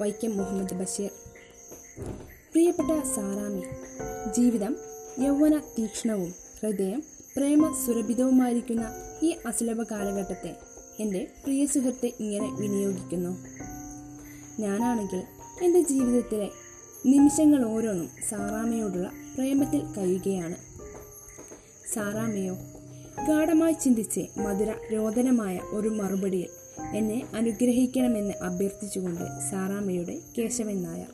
വൈക്കം മുഹമ്മദ് ബഷീർ. പ്രിയപ്പെട്ട സാറാമി ജീവിതം യൗവന തീക്ഷ്ണവും ഹൃദയം പ്രേമ സുരഭിതവുമായിരിക്കുന്ന ഈ അസുലഭ കാലഘട്ടത്തെ എന്റെ പ്രിയ സുഹൃത്തെ ഇങ്ങനെ വിനിയോഗിക്കുന്നു. ഞാനാണെങ്കിൽ എന്റെ ജീവിതത്തിലെ നിമിഷങ്ങൾ ഓരോന്നും സാറാമയോടുള്ള പ്രേമത്തിൽ കഴിയുകയാണ്. സാറാമയോ ഗാഠമായി ചിന്തിച്ച് മധുര രോദനമായ ഒരു മറുപടിയിൽ എന്നെ അനുഗ്രഹിക്കണമെന്ന് അഭ്യർത്ഥിച്ചുകൊണ്ട് സാറാമ്മയുടെ കേശവൻ നായർ.